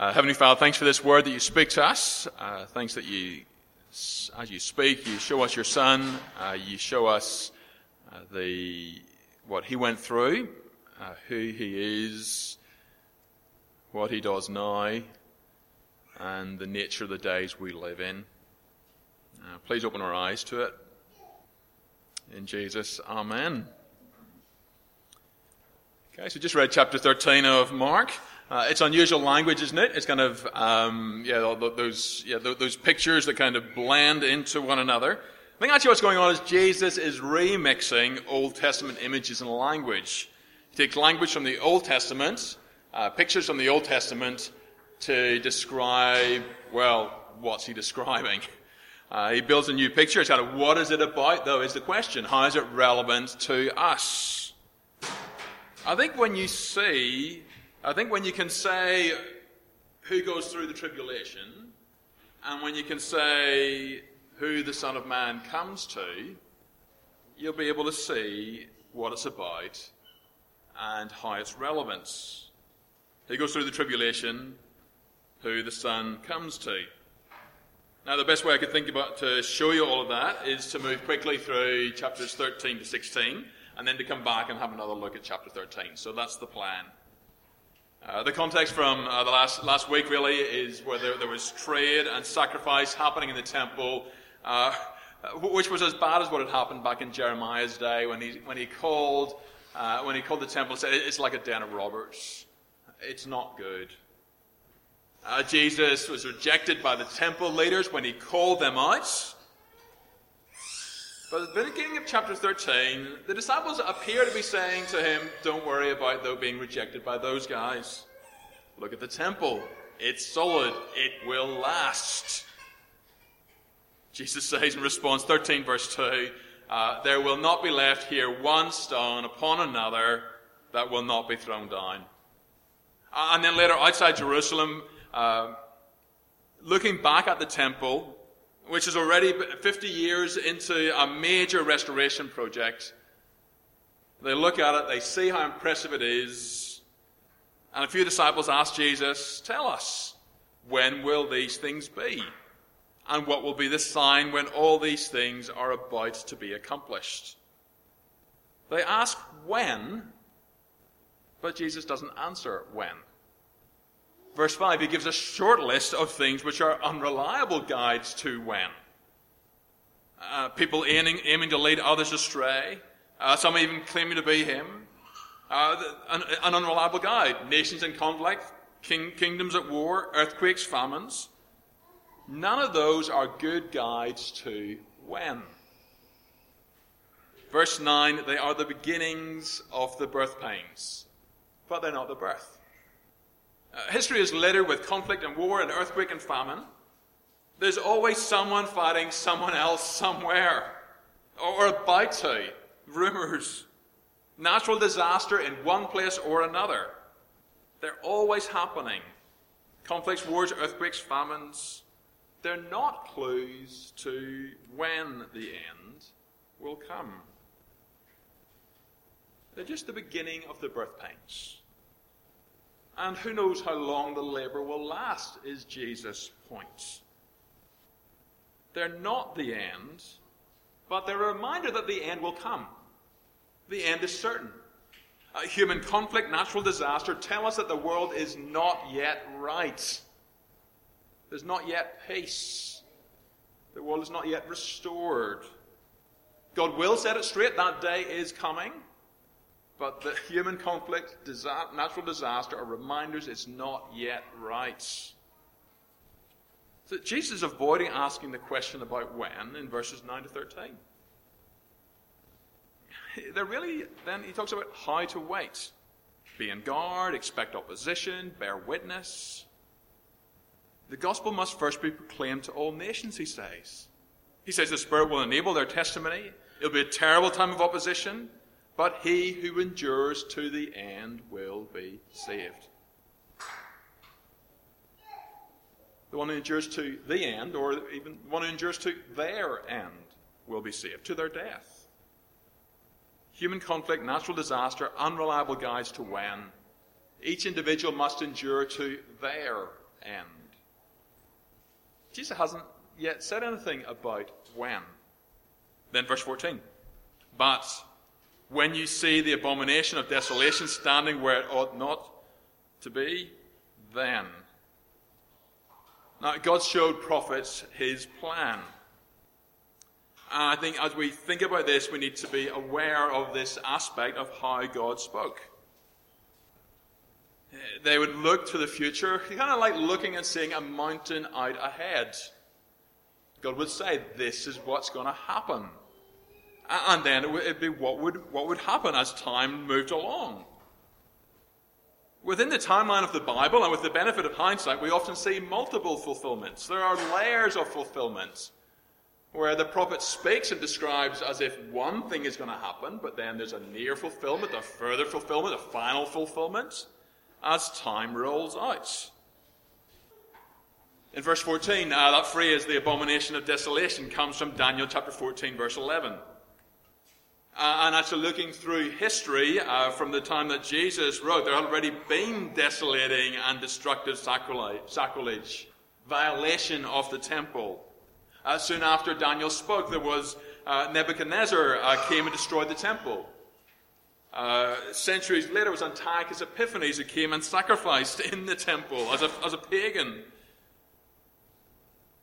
Uh, Heavenly Father, thanks for this word that you speak to us. Uh, thanks that you, as you speak, you show us your Son. Uh, you show us uh, the what he went through, uh, who he is, what he does now, and the nature of the days we live in. Uh, please open our eyes to it. In Jesus, Amen. Okay, so just read chapter 13 of Mark. Uh, it's unusual language, isn't it? It's kind of, um, yeah, those, yeah, those pictures that kind of blend into one another. I think actually what's going on is Jesus is remixing Old Testament images and language. He takes language from the Old Testament, uh, pictures from the Old Testament, to describe, well, what's he describing? Uh, he builds a new picture. It's kind of what is it about, though, is the question. How is it relevant to us? I think when you see I think when you can say who goes through the tribulation, and when you can say who the Son of Man comes to, you'll be able to see what it's about and how it's relevance. He goes through the tribulation, who the Son comes to. Now, the best way I could think about to show you all of that is to move quickly through chapters 13 to 16, and then to come back and have another look at chapter 13. So that's the plan. Uh, the context from uh, the last, last week really is where there, there, was trade and sacrifice happening in the temple, uh, which was as bad as what had happened back in Jeremiah's day when he, when he called, uh, when he called the temple, said it's like a den of robbers. It's not good. Uh, Jesus was rejected by the temple leaders when he called them out. But at the beginning of chapter 13, the disciples appear to be saying to him, Don't worry about though being rejected by those guys. Look at the temple. It's solid. It will last. Jesus says in response, 13 verse 2, uh, There will not be left here one stone upon another that will not be thrown down. Uh, and then later, outside Jerusalem, uh, looking back at the temple, which is already 50 years into a major restoration project. They look at it, they see how impressive it is, and a few disciples ask Jesus, Tell us, when will these things be? And what will be the sign when all these things are about to be accomplished? They ask when, but Jesus doesn't answer when. Verse 5, he gives a short list of things which are unreliable guides to when. Uh, people aiming, aiming, to lead others astray, uh, some even claiming to be him. Uh, an, an, unreliable guide. Nations in conflict, king, kingdoms at war, earthquakes, famines. None of those are good guides to when. Verse 9, they are the beginnings of the birth pains, but they're not the birth. Uh, history is littered with conflict and war and earthquake and famine. There's always someone fighting someone else somewhere, or, about to. Rumors. Natural disaster in one place or another. They're always happening. Conflicts, wars, earthquakes, famines. They're not clues to when the end will come. They're just the beginning of the birth pains. And who knows how long the labor will last, is Jesus' point. They're not the end, but they're a reminder that the end will come. The end is certain. Uh, human conflict, natural disaster tell us that the world is not yet right. There's not yet peace. The world is not yet restored. God will set it straight. That day is coming. But the human conflict, natural disaster are reminders it's not yet right. So Jesus is avoiding asking the question about when in verses 9 to 13. They're really, then he talks about how to wait. Be in guard, expect opposition, bear witness. The gospel must first be proclaimed to all nations, he says. He says the Spirit will enable their testimony. It'll be a terrible time of opposition but he who endures to the end will be saved. The one who endures to the end, or even the one who endures to their end, will be saved, to their death. Human conflict, natural disaster, unreliable guides to when. Each individual must endure to their end. Jesus hasn't yet said anything about when. Then, verse 14. But when you see the abomination of desolation standing where it ought not to be, then. Now, God showed prophets his plan. And I think as we think about this, we need to be aware of this aspect of how God spoke. They would look to the future, kind of like looking and seeing a mountain out ahead. God would say, This is what's going to happen. And then it would be what would, what would happen as time moved along. Within the timeline of the Bible, and with the benefit of hindsight, we often see multiple fulfillments. There are layers of fulfillment where the prophet speaks and describes as if one thing is going to happen, but then there's a near fulfillment, a further fulfillment, a final fulfillment as time rolls out. In verse 14, uh, that phrase, the abomination of desolation, comes from Daniel chapter 14, verse 11. Uh, and actually, looking through history uh, from the time that Jesus wrote, there had already been desolating and destructive sacrilege, sacrilege violation of the temple. Uh, soon after Daniel spoke, there was uh, Nebuchadnezzar uh, came and destroyed the temple. Uh, centuries later, it was Antiochus Epiphanes who came and sacrificed in the temple as a, as a pagan.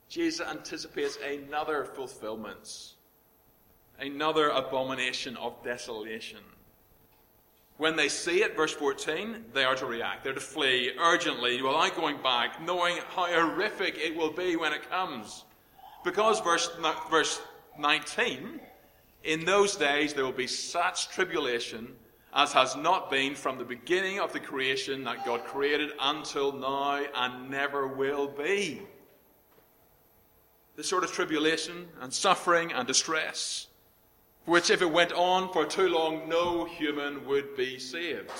Jesus anticipates another fulfillment, another abomination of desolation. When they see it, verse 14, they are to react. They're to flee urgently without going back, knowing how horrific it will be when it comes. Because, verse, verse 19, in those days there will be such tribulation as has not been from the beginning of the creation that God created until now and never will be the sort of tribulation and suffering and distress, which, if it went on for too long, no human would be saved.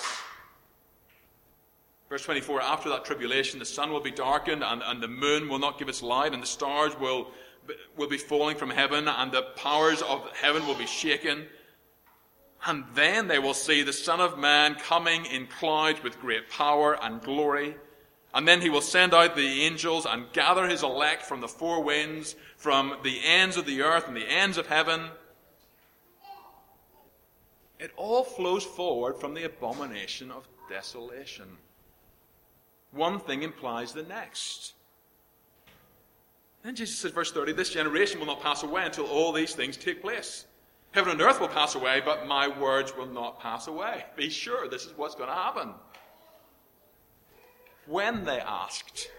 Verse 24 After that tribulation, the sun will be darkened, and, and the moon will not give its light, and the stars will, will be falling from heaven, and the powers of heaven will be shaken. And then they will see the Son of Man coming in clouds with great power and glory. And then he will send out the angels and gather his elect from the four winds, from the ends of the earth and the ends of heaven. It all flows forward from the abomination of desolation. One thing implies the next. Then Jesus says, verse 30, this generation will not pass away until all these things take place. Heaven and earth will pass away, but my words will not pass away. Be sure this is what's going to happen when they asked.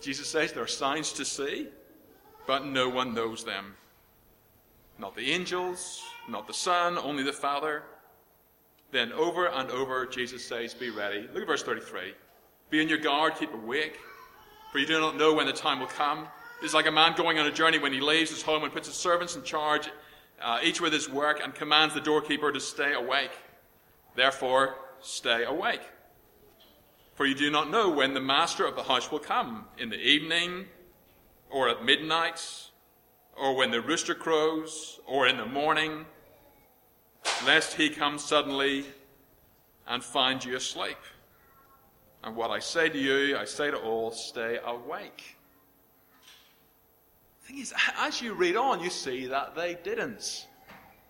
Jesus says there are signs to see, but no one knows them. Not the angels, not the Son, only the Father. Then over and over, Jesus says, Be ready. Look at verse 33. Be on your guard, keep awake, for you do not know when the time will come. It's like a man going on a journey when he leaves his home and puts his servants in charge, uh, each with his work, and commands the doorkeeper to stay awake. Therefore, stay awake. For you do not know when the master of the house will come, in the evening, or at midnight, or when the rooster crows, or in the morning, lest he come suddenly and find you asleep. And what I say to you, I say to all, stay awake. The thing is, as you read on, you see that they didn't.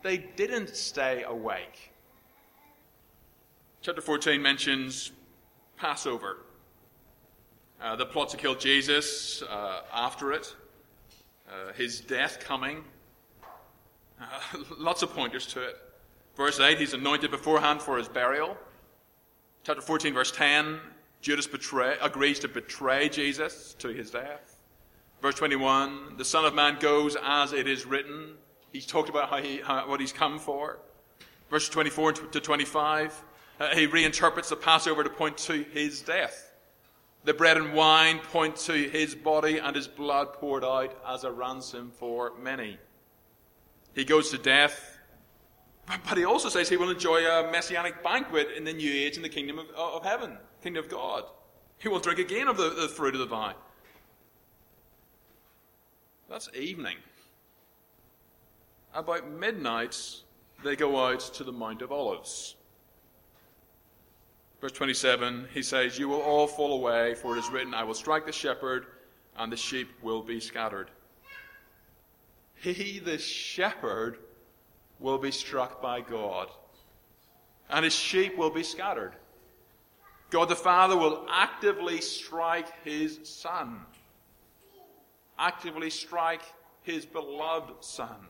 They didn't stay awake. Chapter 14 mentions Passover. Uh, the plot to kill Jesus uh, after it, uh, his death coming. Uh, lots of pointers to it. Verse 8, he's anointed beforehand for his burial. Chapter 14, verse 10, Judas betray, agrees to betray Jesus to his death. Verse 21, the Son of Man goes as it is written. He's talked about how he, how, what he's come for. Verse 24 to 25, uh, he reinterprets the Passover to point to his death. The bread and wine point to his body and his blood poured out as a ransom for many. He goes to death, but he also says he will enjoy a messianic banquet in the new age in the kingdom of, of heaven, kingdom of God. He will drink again of the, the fruit of the vine. That's evening. About midnight, they go out to the Mount of Olives. Verse 27, he says, You will all fall away, for it is written, I will strike the shepherd, and the sheep will be scattered. He, the shepherd, will be struck by God, and his sheep will be scattered. God the Father will actively strike his Son, actively strike his beloved Son.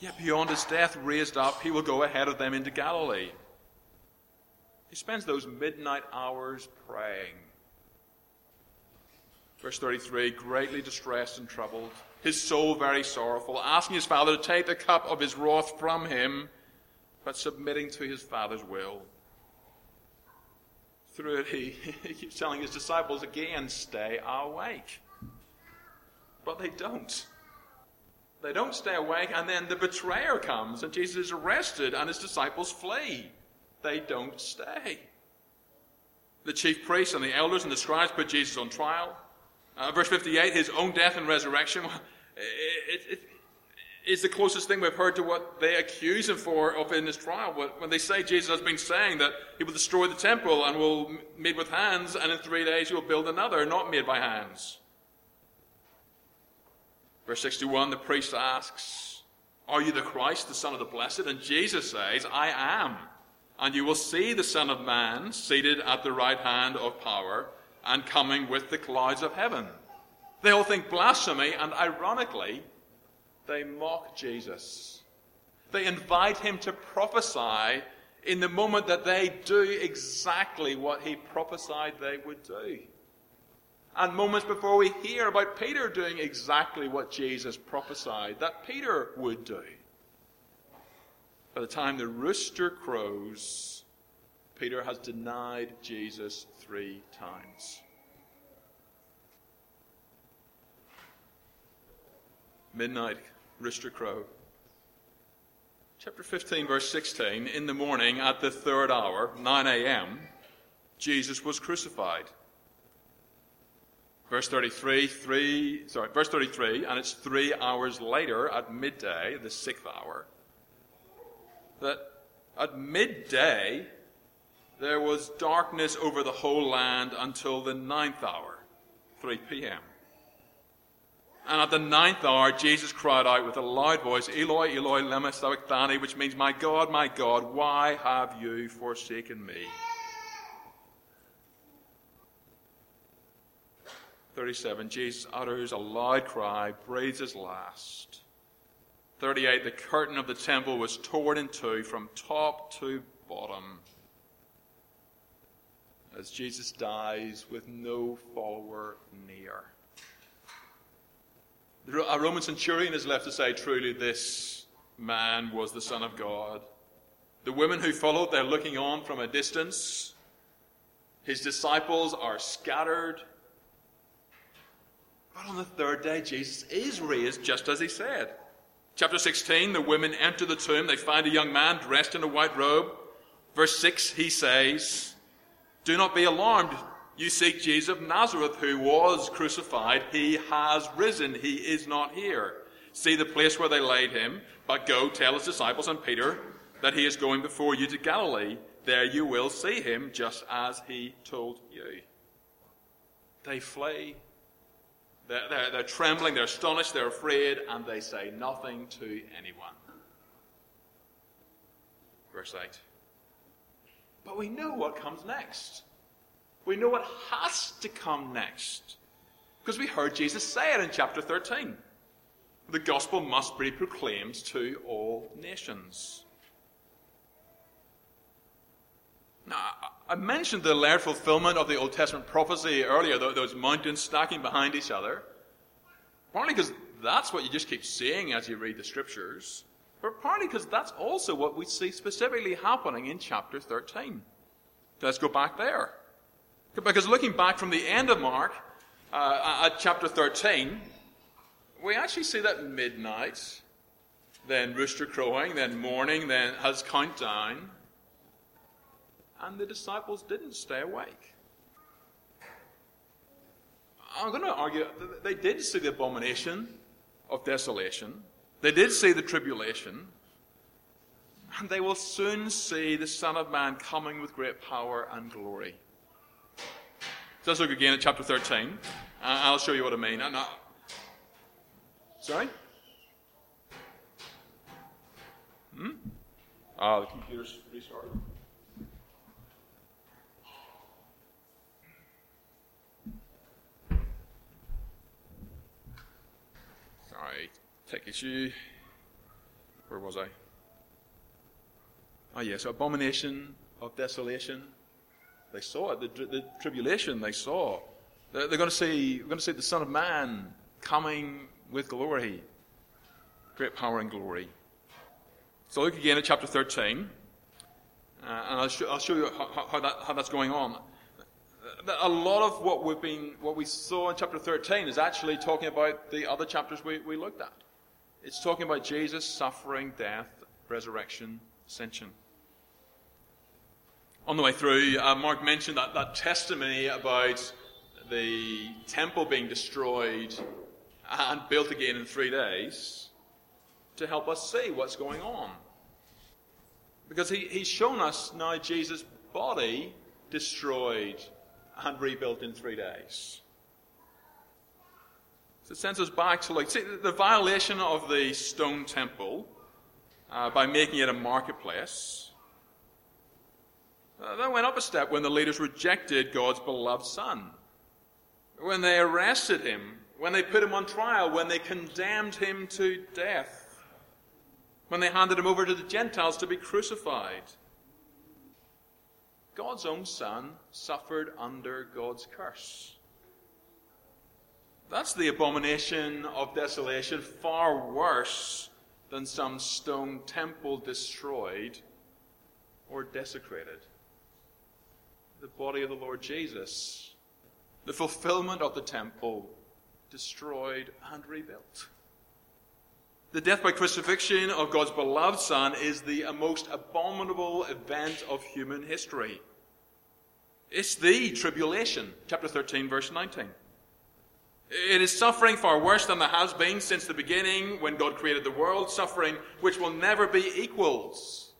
Yet beyond his death, raised up, he will go ahead of them into Galilee. He spends those midnight hours praying. Verse 33 greatly distressed and troubled, his soul very sorrowful, asking his father to take the cup of his wrath from him, but submitting to his father's will. Through it, he, he keeps telling his disciples again, stay awake. But they don't. They don't stay awake, and then the betrayer comes, and Jesus is arrested, and his disciples flee. They don't stay. The chief priests and the elders and the scribes put Jesus on trial. Uh, verse 58, his own death and resurrection it, it, it's the closest thing we've heard to what they accuse him for of in this trial. When they say Jesus has been saying that he will destroy the temple and will made with hands, and in three days he will build another, not made by hands. Verse 61, the priest asks, Are you the Christ, the Son of the Blessed? And Jesus says, I am. And you will see the Son of Man seated at the right hand of power and coming with the clouds of heaven. They all think blasphemy, and ironically, they mock Jesus. They invite him to prophesy in the moment that they do exactly what he prophesied they would do. And moments before we hear about Peter doing exactly what Jesus prophesied that Peter would do. By the time the rooster crows, Peter has denied Jesus three times. Midnight, rooster crow. Chapter 15, verse 16. In the morning, at the third hour, 9 a.m., Jesus was crucified. Verse 33, three, sorry, verse 33, and it's three hours later at midday, the sixth hour, that at midday there was darkness over the whole land until the ninth hour, 3 p.m. And at the ninth hour, Jesus cried out with a loud voice, Eloi, Eloi, lema sabachthani, which means, My God, my God, why have you forsaken me? 37, Jesus utters a loud cry, breathes his last. 38, the curtain of the temple was torn in two from top to bottom as Jesus dies with no follower near. A Roman centurion is left to say, truly, this man was the Son of God. The women who followed, they're looking on from a distance. His disciples are scattered. But on the third day, Jesus is raised just as he said. Chapter 16, the women enter the tomb. They find a young man dressed in a white robe. Verse 6, he says, Do not be alarmed. You seek Jesus of Nazareth, who was crucified. He has risen. He is not here. See the place where they laid him. But go tell his disciples and Peter that he is going before you to Galilee. There you will see him, just as he told you. They flee they're, they're, they're trembling, they're astonished, they're afraid, and they say nothing to anyone. Verse 8. But we know what comes next. We know what has to come next. Because we heard Jesus say it in chapter 13. The gospel must be proclaimed to all nations. Now, I mentioned the layered fulfillment of the Old Testament prophecy earlier, those mountains stacking behind each other. Partly because that's what you just keep seeing as you read the scriptures, but partly because that's also what we see specifically happening in chapter 13. Let's go back there. Because looking back from the end of Mark uh, at chapter 13, we actually see that midnight, then rooster crowing, then morning, then has countdown and the disciples didn't stay awake. I'm going to argue that they did see the abomination of desolation. They did see the tribulation. and they will soon see the Son of Man coming with great power and glory. So let's look again at chapter 13. Uh, I'll show you what I mean. Uh, no. Sorry? Hmm? Ah, the computer's restarted. Sorry, tech issue. Where was I? Ah, yes, abomination of desolation. They saw it. The, the tribulation they saw. They're, going to see. We're going to see the Son of Man coming with glory, great power and glory. So look again at chapter 13, uh, and I'll, sh- I'll, show you how, how, that, how, that's going on. A lot of what we've been, what we saw in chapter 13 is actually talking about the other chapters we, we looked at. It's talking about Jesus' suffering, death, resurrection, ascension. On the way through, uh, Mark mentioned that, that testimony about the temple being destroyed and built again in three days to help us see what's going on. Because he, he's shown us now Jesus' body destroyed and rebuilt in three days. So it sends us back to like see, the violation of the stone temple uh, by making it a marketplace. Uh, that went up a step when the leaders rejected God's beloved Son. When they arrested him, when they put him on trial, when they condemned him to death when they handed him over to the Gentiles to be crucified. God's own Son suffered under God's curse. That's the abomination of desolation, far worse than some stone temple destroyed or desecrated. The body of the Lord Jesus, the fulfillment of the temple, destroyed and rebuilt. The death by crucifixion of God's beloved Son is the most abominable event of human history. It's the tribulation. Chapter 13, verse 19. It is suffering far worse than there has been since the beginning when God created the world, suffering which will never be equals.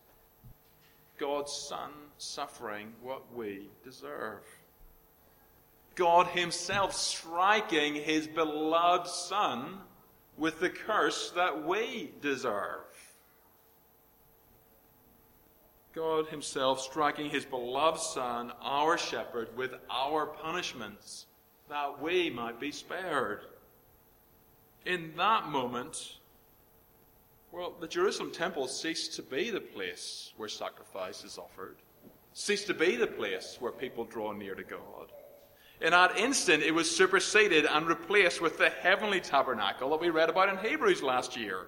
God's Son suffering what we deserve. God Himself striking His beloved Son with the curse that we deserve. God Himself striking His beloved Son, our shepherd, with our punishments, that we might be spared. In that moment, well, the Jerusalem temple ceased to be the place where sacrifice is offered, ceased to be the place where people draw near to God. In that instant, it was superseded and replaced with the heavenly tabernacle that we read about in Hebrews last year.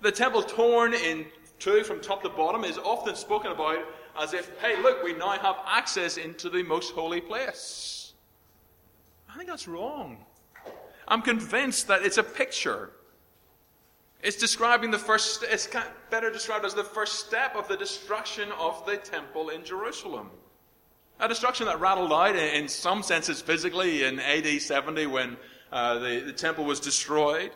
The temple torn in two from top to bottom is often spoken about as if, hey, look, we now have access into the most holy place. I think that's wrong. I'm convinced that it's a picture. It's describing the first, it's better described as the first step of the destruction of the temple in Jerusalem. A destruction that rattled out in some senses physically in AD 70 when uh, the, the temple was destroyed.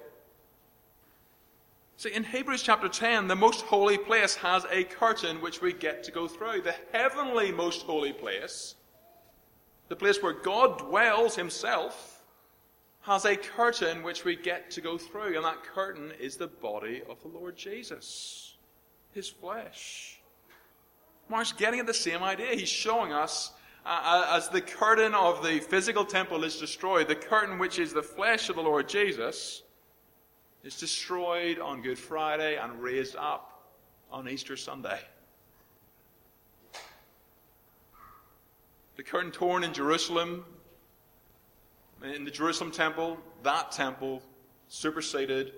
See, in Hebrews chapter 10, the most holy place has a curtain which we get to go through. The heavenly most holy place, the place where God dwells himself, has a curtain which we get to go through. And that curtain is the body of the Lord Jesus, his flesh. Mark's getting at the same idea. He's showing us uh, uh, as the curtain of the physical temple is destroyed, the curtain which is the flesh of the Lord Jesus is destroyed on Good Friday and raised up on Easter Sunday. The curtain torn in Jerusalem, in the Jerusalem temple, that temple superseded,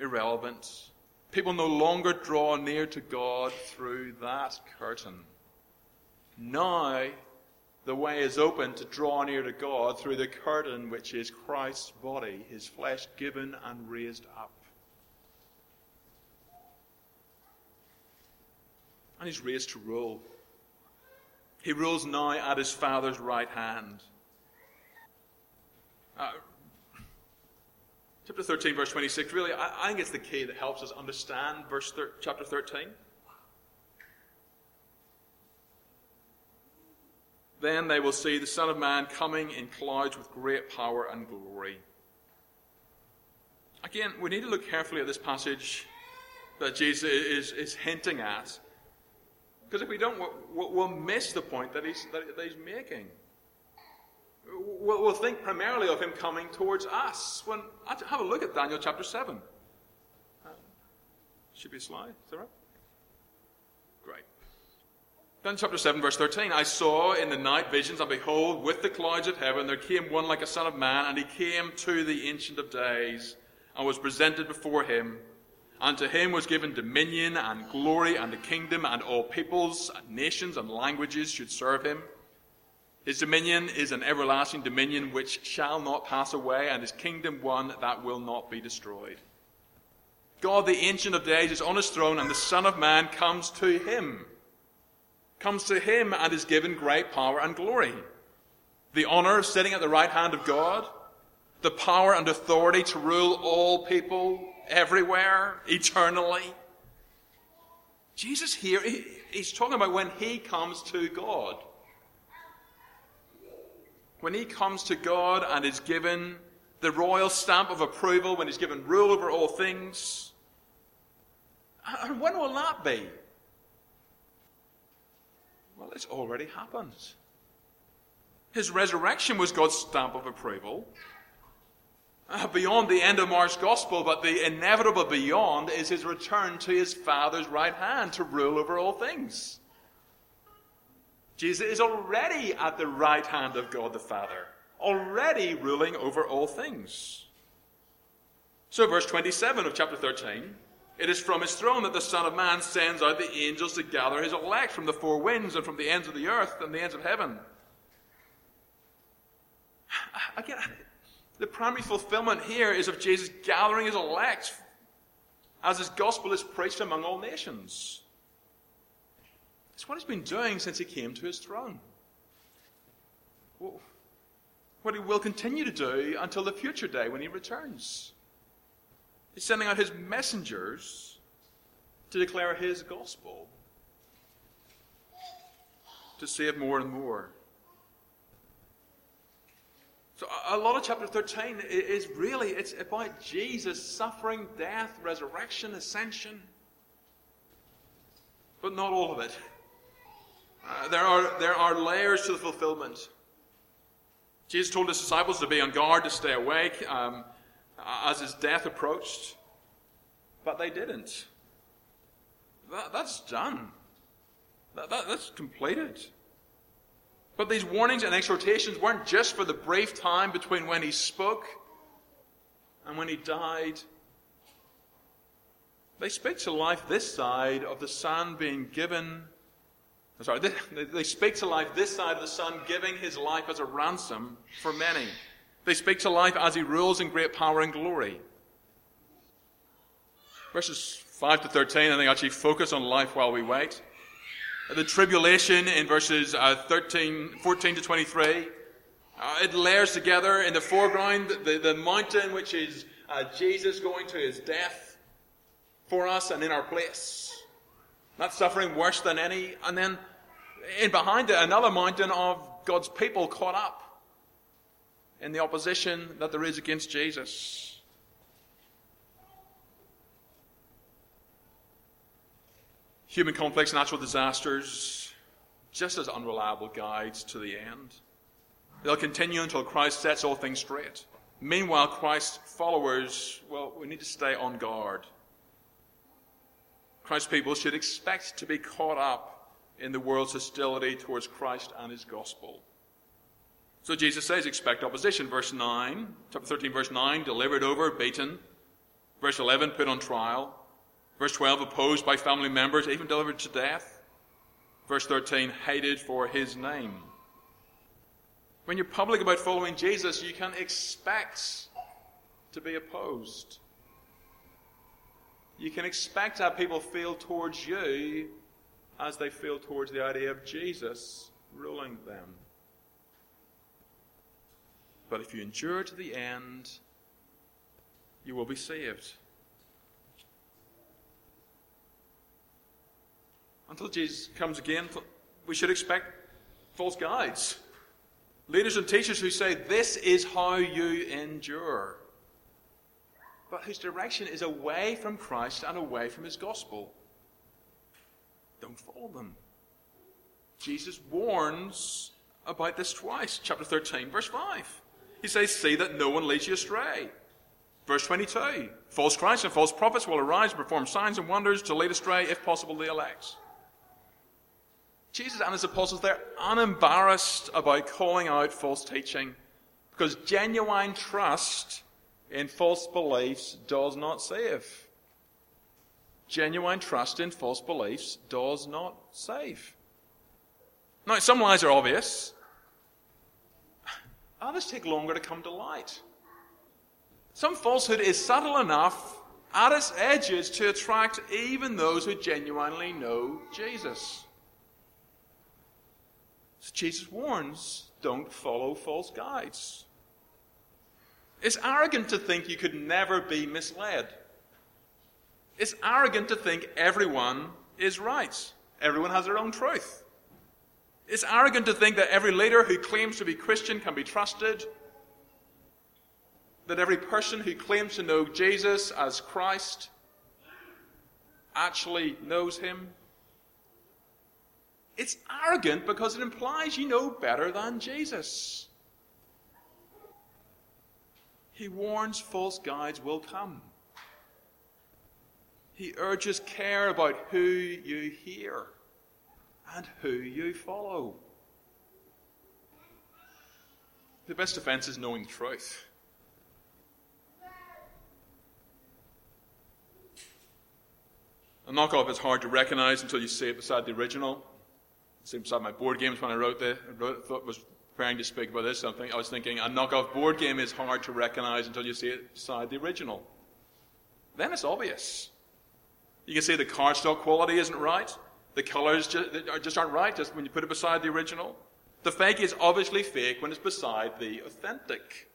irrelevant, People no longer draw near to God through that curtain. Now, the way is open to draw near to God through the curtain which is Christ's body, his flesh given and raised up. And he's raised to rule. He rules now at his Father's right hand. Uh, Chapter 13, verse 26, really, I, I think it's the key that helps us understand verse thir- chapter 13. Then they will see the Son of Man coming in clouds with great power and glory. Again, we need to look carefully at this passage that Jesus is, is hinting at. Because if we don't, we'll, we'll miss the point that he's, that he's making. We'll, we'll think primarily of him coming towards us. When Have a look at Daniel chapter 7. Uh, should be a slide, is that right? Great. Then chapter 7, verse 13. I saw in the night visions, and behold, with the clouds of heaven there came one like a son of man, and he came to the Ancient of Days, and was presented before him. And to him was given dominion and glory and a kingdom, and all peoples, and nations, and languages should serve him. His dominion is an everlasting dominion which shall not pass away, and his kingdom one that will not be destroyed. God, the Ancient of Days, is on his throne, and the Son of Man comes to him. Comes to him and is given great power and glory. The honor of sitting at the right hand of God, the power and authority to rule all people everywhere, eternally. Jesus here, he's talking about when he comes to God when he comes to God and is given the royal stamp of approval, when he's given rule over all things. And when will that be? Well, it's already happened. His resurrection was God's stamp of approval. Uh, beyond the end of Mark's gospel, but the inevitable beyond is his return to his Father's right hand to rule over all things. Jesus is already at the right hand of God the Father, already ruling over all things. So, verse 27 of chapter 13 it is from his throne that the Son of Man sends out the angels to gather his elect from the four winds and from the ends of the earth and the ends of heaven. Again, the primary fulfillment here is of Jesus gathering his elect as his gospel is preached among all nations. It's what he's been doing since he came to his throne. What he will continue to do until the future day when he returns. He's sending out his messengers to declare his gospel, to save more and more. So a lot of chapter 13 is really it's about Jesus suffering, death, resurrection, ascension. But not all of it. Uh, there, are, there are layers to the fulfillment. Jesus told his disciples to be on guard, to stay awake um, as his death approached, but they didn't. That, that's done. That, that, that's completed. But these warnings and exhortations weren't just for the brief time between when he spoke and when he died. They speak to life this side of the Son being given sorry, they, they speak to life this side of the sun, giving his life as a ransom for many. They speak to life as he rules in great power and glory. Verses 5 to 13, I think, actually focus on life while we wait. The tribulation in verses uh, 13, 14 to 23, uh, it layers together in the foreground the, the mountain which is uh, Jesus going to his death for us and in our place. Not suffering worse than any. And then in behind it, another mountain of God's people caught up in the opposition that there is against Jesus. Human conflicts, natural disasters, just as unreliable guides to the end. They'll continue until Christ sets all things straight. Meanwhile, Christ's followers, well, we need to stay on guard. Christ's people should expect to be caught up in the world's hostility towards Christ and his gospel. So Jesus says, expect opposition. Verse 9, chapter 13, verse 9, delivered over, beaten. Verse 11, put on trial. Verse 12, opposed by family members, even delivered to death. Verse 13, hated for his name. When you're public about following Jesus, you can expect to be opposed you can expect how people feel towards you as they feel towards the idea of Jesus ruling them. But if you endure to the end, you will be saved. Until Jesus comes again, we should expect false guides. Leaders and teachers who say, This is how you endure. But whose direction is away from Christ and away from his gospel. Don't follow them. Jesus warns about this twice. Chapter 13, verse 5. He says, See that no one leads you astray. Verse 22 False Christs and false prophets will arise and perform signs and wonders to lead astray, if possible, the elect. Jesus and his apostles, they're unembarrassed about calling out false teaching because genuine trust in false beliefs does not save. Genuine trust in false beliefs does not save. Now, some lies are obvious, others take longer to come to light. Some falsehood is subtle enough at its edges to attract even those who genuinely know Jesus. So Jesus warns don't follow false guides. It's arrogant to think you could never be misled. It's arrogant to think everyone is right. Everyone has their own truth. It's arrogant to think that every leader who claims to be Christian can be trusted. That every person who claims to know Jesus as Christ actually knows him. It's arrogant because it implies you know better than Jesus. He warns false guides will come. He urges care about who you hear and who you follow. The best defense is knowing the truth. A knockoff is hard to recognize until you see it beside the original. Same beside my board games when I wrote the wrote, thought was preparing to speak about this something. I was thinking a knockoff board game is hard to recognize until you see it beside the original. Then it's obvious. You can see the cardstock quality isn't right. The colors just, just aren't right just when you put it beside the original. The fake is obviously fake when it's beside the authentic.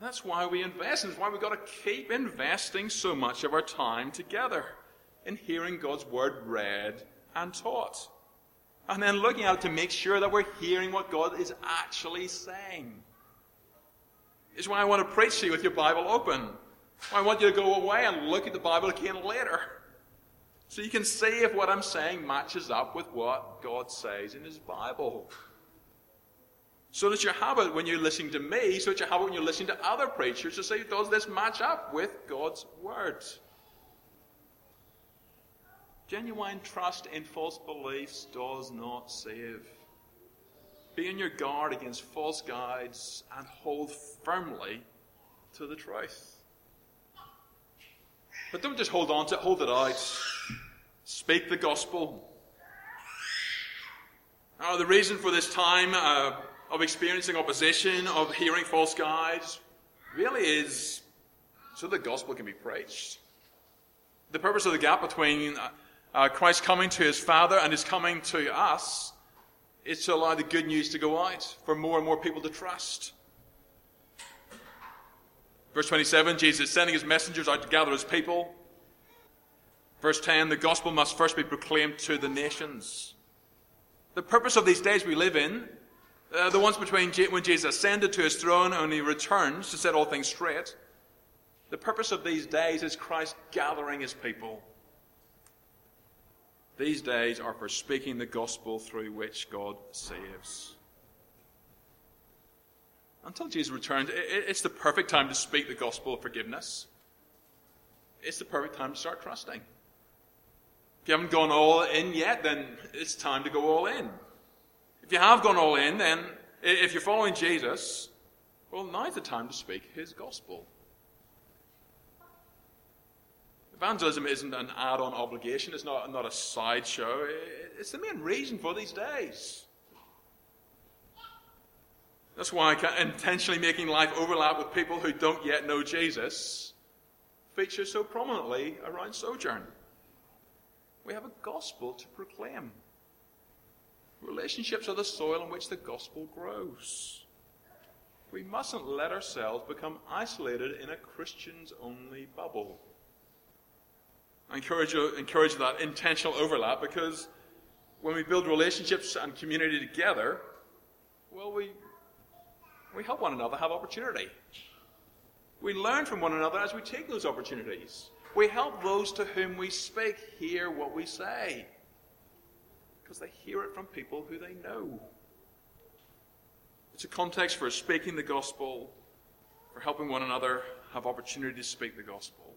That's why we invest, it's why we've got to keep investing so much of our time together in hearing God's word read and taught. And then looking it to make sure that we're hearing what God is actually saying. It's why I want to preach to you with your Bible open. I want you to go away and look at the Bible again later. So you can see if what I'm saying matches up with what God says in His Bible. So that you have it when you're listening to me, so that you have it when you're listening to other preachers to say, does this match up with God's words? Genuine trust in false beliefs does not save. Be on your guard against false guides and hold firmly to the truth. But don't just hold on to it, hold it out. Speak the gospel. Now, the reason for this time uh, of experiencing opposition, of hearing false guides, really is so the gospel can be preached. The purpose of the gap between uh, Christ coming to his Father and his coming to us is to allow the good news to go out for more and more people to trust. Verse 27, Jesus is sending his messengers out to gather his people. Verse 10, the gospel must first be proclaimed to the nations. The purpose of these days we live in, uh, the ones between when Jesus ascended to his throne and he returns to set all things straight, the purpose of these days is Christ gathering his people these days are for speaking the gospel through which God saves. Until Jesus returns, it's the perfect time to speak the gospel of forgiveness. It's the perfect time to start trusting. If you haven't gone all in yet, then it's time to go all in. If you have gone all in, then if you're following Jesus, well, now's the time to speak his gospel. Evangelism isn't an add on obligation, it's not, not a sideshow. It's the main reason for these days. That's why intentionally making life overlap with people who don't yet know Jesus features so prominently around Sojourn. We have a gospel to proclaim. Relationships are the soil in which the gospel grows. we mustn't let ourselves become isolated in a Christians only bubble. I encourage, you, encourage that intentional overlap because when we build relationships and community together, well, we, we help one another have opportunity. We learn from one another as we take those opportunities. We help those to whom we speak hear what we say because they hear it from people who they know. It's a context for speaking the gospel, for helping one another have opportunity to speak the gospel.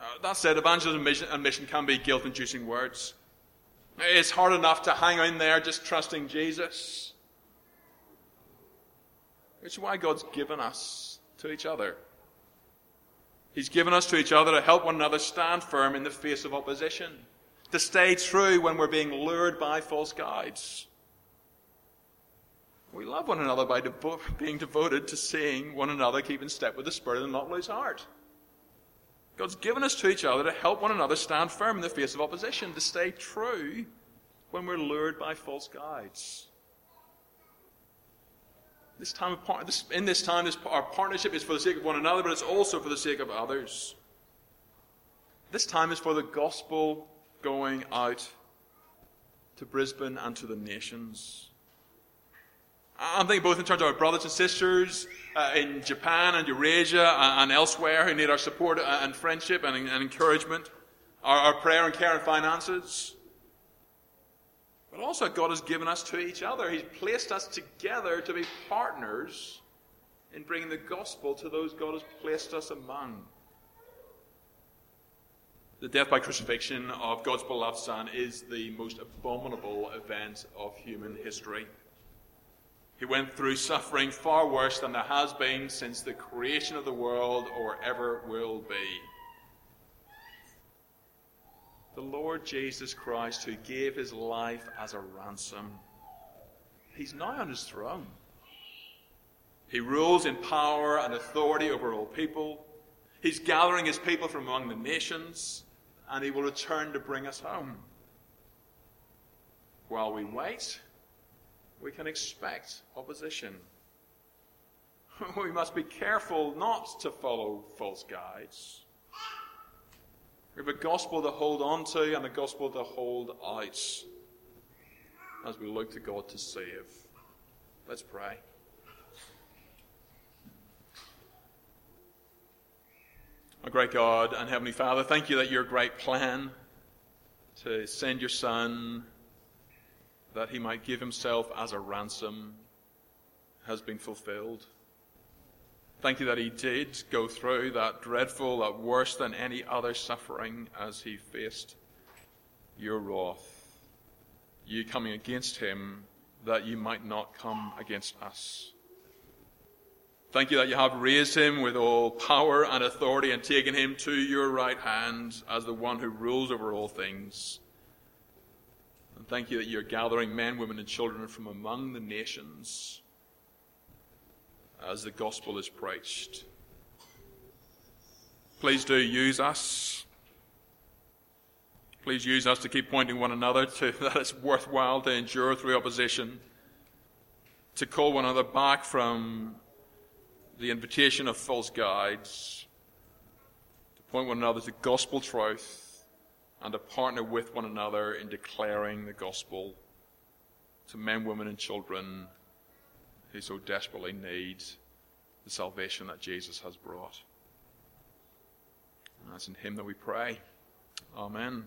Uh, that said, evangelism mission, and mission can be guilt inducing words. It's hard enough to hang in there just trusting Jesus. Is why God's given us to each other. He's given us to each other to help one another stand firm in the face of opposition, to stay true when we're being lured by false guides. We love one another by devo- being devoted to seeing one another keep in step with the Spirit and not lose heart. God's given us to each other to help one another stand firm in the face of opposition, to stay true when we're lured by false guides. This time of this, in this time, this, our partnership is for the sake of one another, but it's also for the sake of others. This time is for the gospel going out to Brisbane and to the nations. I'm thinking both in terms of our brothers and sisters uh, in Japan and Eurasia and, and, elsewhere who need our support and friendship and, and encouragement, our, our, prayer and care and finances. But also, God has given us to each other. He's placed us together to be partners in bringing the gospel to those God has placed us among. The death by crucifixion of God's beloved Son is the most abominable event of human history. He went through suffering far worse than there has been since the creation of the world or ever will be. The Lord Jesus Christ, who gave his life as a ransom, he's now on his throne. He rules in power and authority over all people. He's gathering his people from among the nations, and he will return to bring us home. While we wait, we can expect opposition. we must be careful not to follow false guides. We have a gospel to hold on to and a gospel to hold out as we look to God to save. Let's pray. Our great God and Heavenly Father, thank you that your great plan to send your Son that he might give himself as a ransom has been fulfilled. Thank you that he did go through that dreadful, that worse than any other suffering as he faced your wrath. You coming against him that you might not come against us. Thank you that you have raised him with all power and authority and taken him to your right hand as the one who rules over all things. And thank you that you're gathering men, women, and children from among the nations as the gospel is preached. Please do use us. Please use us to keep pointing one another to that it's worthwhile to endure through opposition, to call one another back from the invitation of false guides, to point one another to gospel truth and to partner with one another in declaring the gospel to men, women, and children who so desperately need the salvation that Jesus has brought. And that's in Him that we pray. Amen.